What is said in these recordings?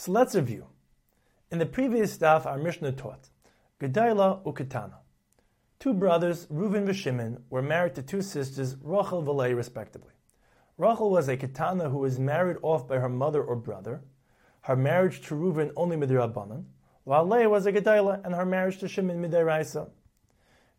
So let's review. In the previous daf, our Mishnah taught Gedaila Uketana. Two brothers, Reuven and Shimon, were married to two sisters, Rachel and Leah, respectively. Rachel was a Ketana who was married off by her mother or brother. Her marriage to Reuven only midrabanan, while Leah was a Gedaila and her marriage to Shimon midiraisa.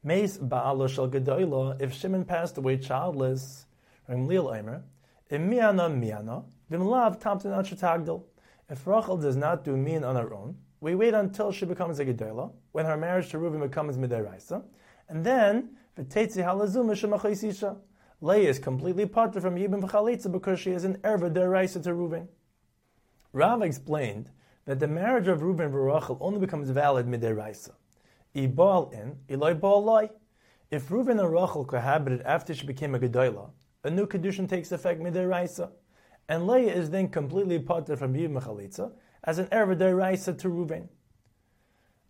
Meis ba'ala shel Gedaila, if Shimon passed away childless, Rim Lil Eimer, im miana miana, vim lav tamtin tagdil. If Rachel does not do mean on her own, we wait until she becomes a Gedaila, when her marriage to Reuven becomes midiraisa, and then v'tetzi halazuma shemachayisisha. Leah is completely parted from Yibam v'chalitza because she is an erva deraisa to Reuven. Rav explained that the marriage of Reuben Rachel only becomes valid midiraisa. Ibal in, Eloi Baal If Reuben and Rachel cohabited after she became a Gedolah, a new condition takes effect midiraisa, and Leah is then completely parted from Yibam v'chalitza as an erva deraisa to Reuben.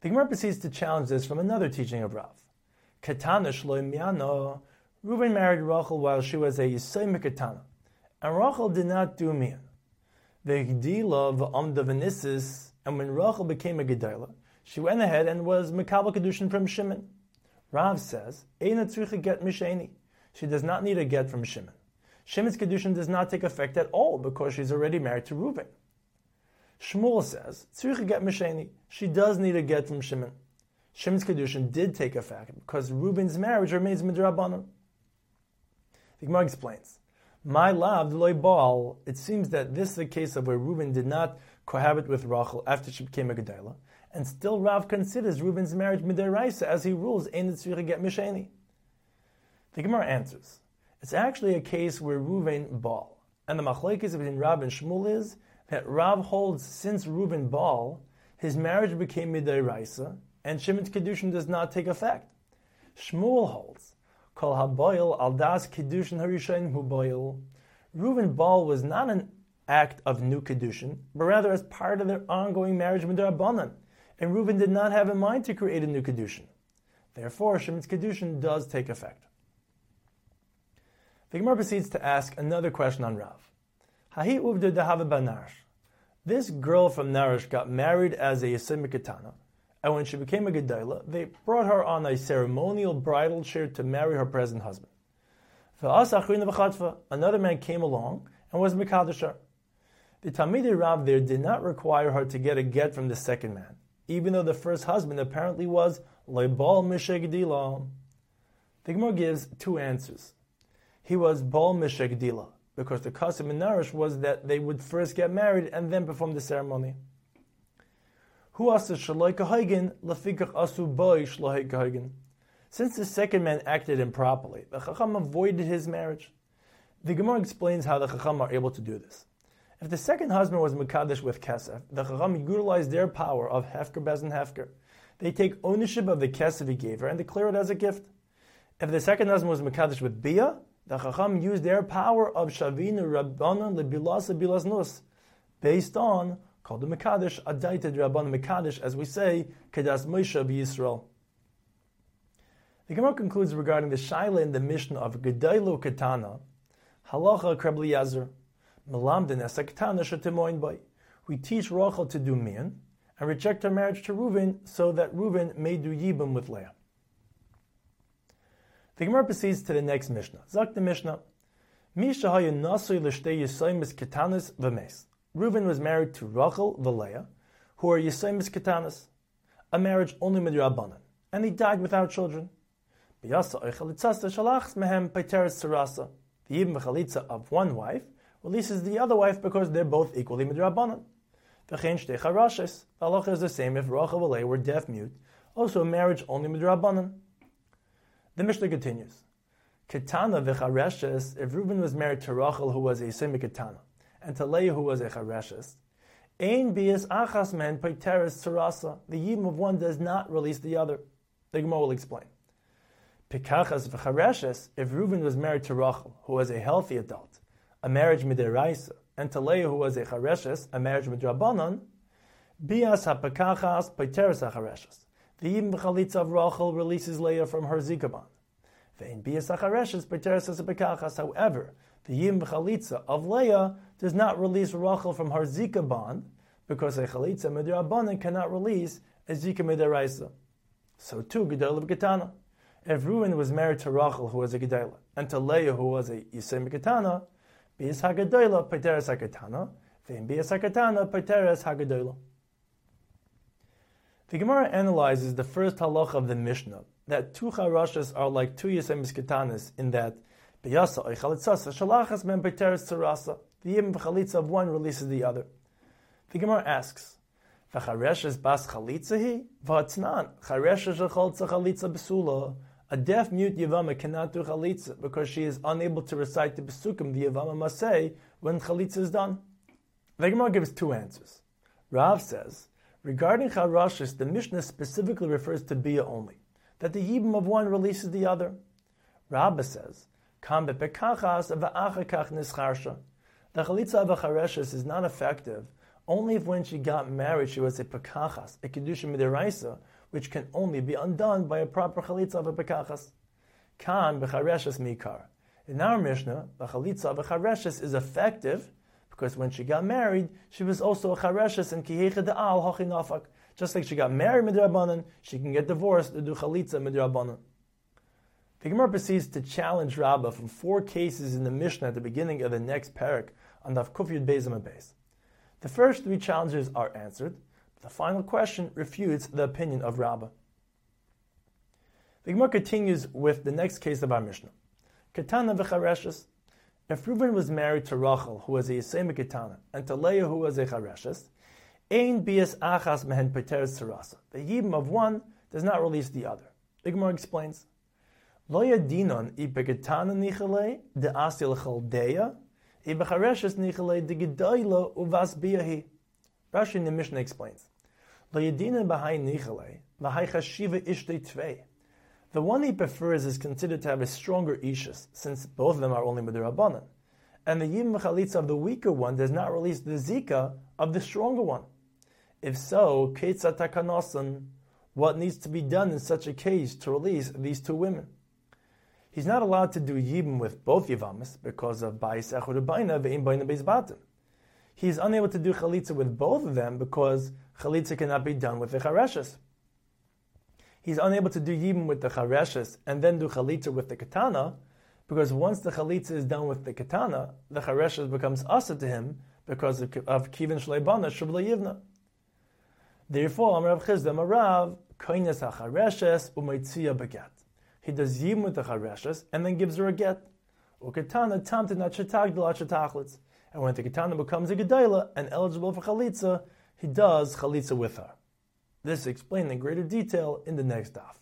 The Gemara proceeds to challenge this from another teaching of Rav. Katana shloim miano. Reuben married Rachel while she was a Yisayim Katana, and Rachel did not do mian. The Gdila v'amda and when Rachel became a Gedila, she went ahead and was Mekabel Kedushin from Shimon. Rav says, Eina tzricha get misheni. She does not need a get from Shimon. Shimon's Kedushin does not take effect at all because she's already married to Reuben. Shmuel says, get. She does need a get from Shimon. Shimon's Kedushin did take effect because Reuben's marriage remains midrabanan. The Gemara explains, my love, loy baal, it seems that this is a case of where Reuben did not cohabit with Rachel after she became a Gedailah, and still Rav considers Reuben's marriage midiraisa as he rules in the get misheni. The Gemara answers, it's actually a case where Reuben baal, and the machlekes between Rav and Shmuel is that Rav holds since Reuben baal, his marriage became midiraisa, and Shimon's Kedushin does not take effect. Shmuel holds, Kol haboil al das Kedushin hu boil. Reuben Baal was not an act of new Kedushin, but rather as part of their ongoing marriage with their Abanan, and Reuben did not have in mind to create a new Kedushin. Therefore, Shimon's Kedushin does take effect. The Gemara proceeds to ask another question on Rav. Hahi uvda dehava banarsh. This girl from Narish got married as a Katana, and when she became a Gedaila, they brought her on a ceremonial bridal chair to marry her present husband. Another man came along and was Mikadashar. The Talmidei Rav there did not require her to get a get from the second man, even though the first husband apparently was Lebal Mishegdila. The Gemara gives two answers. He was Bal Mishegdila, because the custom in Narish was that they would first get married and then perform the ceremony. Since the second man acted improperly, the Chacham avoided his marriage. The Gemara explains how the Chacham are able to do this. If the second husband was Mekadesh with Kesef, the Chacham utilized their power of Hefker Bezin Hefker. They take ownership of the Kesef he gave her and declare it as a gift. If the second husband was Mekadesh with Bia, the Chacham used their power of Shavinu Rabbanan Lebilasa Bilasnus, based on called the Mekadesh, Adaita Rabban Mekadesh, as we say, Kedas Moshe Yisrael. The Gemara concludes regarding the Shaila in the Mishnah of Gedailu Katana, Halacha Krebli Yazer, Melamden Esa Katana Shetimoin Bay. We teach Rachel to do Mian and reject her marriage to Reuven so that Reuven may do Yibam with Leah. The Gemara proceeds to the next Mishnah. Zak the Mishnah, Misha hayu nasui l'shtei yisoymis ketanis v'mes. Reuben was married to Rachel Leah, who are Yisaimis Ketanis, a marriage only with Rabbanan, and he died without children. The Ibn Chalitza of one wife releases the other wife because they're both equally midrabanan. The halacha is the same if Rachel Leah were deaf mute, also a marriage only midrabanan. The Mishnah continues. Ketana v'chareshes, if Reuben was married to Rachel, who was a semi ketana, and to Leah, who was a Chareshes. Ein bias achas men paiteres sarasa. The yibum of one does not release the other. The Gemara will explain. Pikachas v'chareshes, if Reuben was married to Rachel, who was a healthy adult, a marriage midiraisa, and to Leah, who was a chareshes, a marriage midrabanan, bias hapakachas paiteres hachareshes. The yibum chalitza of Rachel releases Leah from her zikaban. Vein bias hachareshes paiteres hapakachas. However, the Yim Chalitza of Leah does not release Rachel from her Zika bond, because a chalitza midrabanan cannot release a zika midaraisa. So too, Gedolah Ketana. If Reuven was married to Rachel, who was a Gedolah, and to Leah, who was a Yisem Ketana, Bias HaGedolah, Pateres HaKetana, Vein Bias HaKetana, Pateres HaGedolah. The Gemara analyzes the first halacha of the Mishnah, that two charashas are like two Yisem Ketanas, in that Shalachas the Yim Chalitza of one releases the other. The Gemara asks, V'chareshes bas chalitza hi? V'atznan, chareshes shecholza chalitza besula. A deaf mute Yavama cannot do chalitza because she is unable to recite the besukim the Yavama must say when chalitza is done. The Gemara gives two answers. Rav says, regarding charashes, the Mishnah specifically refers to bia only, that the yibam of one releases the other. Rabba says, kam nischarsha. The chalitza of a chareshes is not effective only if when she got married she was a pekachas, a kedusha midiraisa, which can only be undone by a proper chalitza of a pekachas. Kan mikar. In our Mishnah, the chalitza of a chareshes is effective because when she got married, she was also a chareshes and kihecha de'al hachinafak. Just like she got married midrabanan, she can get divorced to do chalitza midrabanan. The Gemara proceeds to challenge Rabbah from four cases in the Mishnah at the beginning of the next parak on the Kufyud Bezim. The first three challenges are answered, but the final question refutes the opinion of Rabbah. The Gemara continues with the next case of our Mishnah. Katana v'chareshes. If Reuben was married to Rachel, who was a Yisema Katana, and to Leah, who was a Chareshes, Ein bias achas mehen peteres sarasa. The yibam of one does not release the other. The explains, Lo yadinon i bekatana nichale de asil chaldeya Rashi in the Mishnah explains. The one he prefers is considered to have a stronger ishus, since both of them are only midrabanan. And the Yim Chalitza of the weaker one does not release the Zika of the stronger one. If so, Ketzat Takanosan, what needs to be done in such a case to release these two women? He's not allowed to do yibum with both yivamis because of ba'is echud baina ve'im baina beis batim. He's unable to do chalitza with both of them because chalitza cannot be done with the chareshes. He's unable to do yibum with the chareshes and then do chalitza with the katana because once the chalitza is done with the katana, the chareshes becomes asa to him because of, kivin shleibana shubla yivna. Therefore, Amrav Chisda Marav, koines hachareshes u'meitzia begat he does yim with the chareshes and then gives her a get. Uketana tamtin at And when the ketana becomes a gedayla and eligible for chalitza, he does chalitza with her. This is explained in greater detail in the next daf.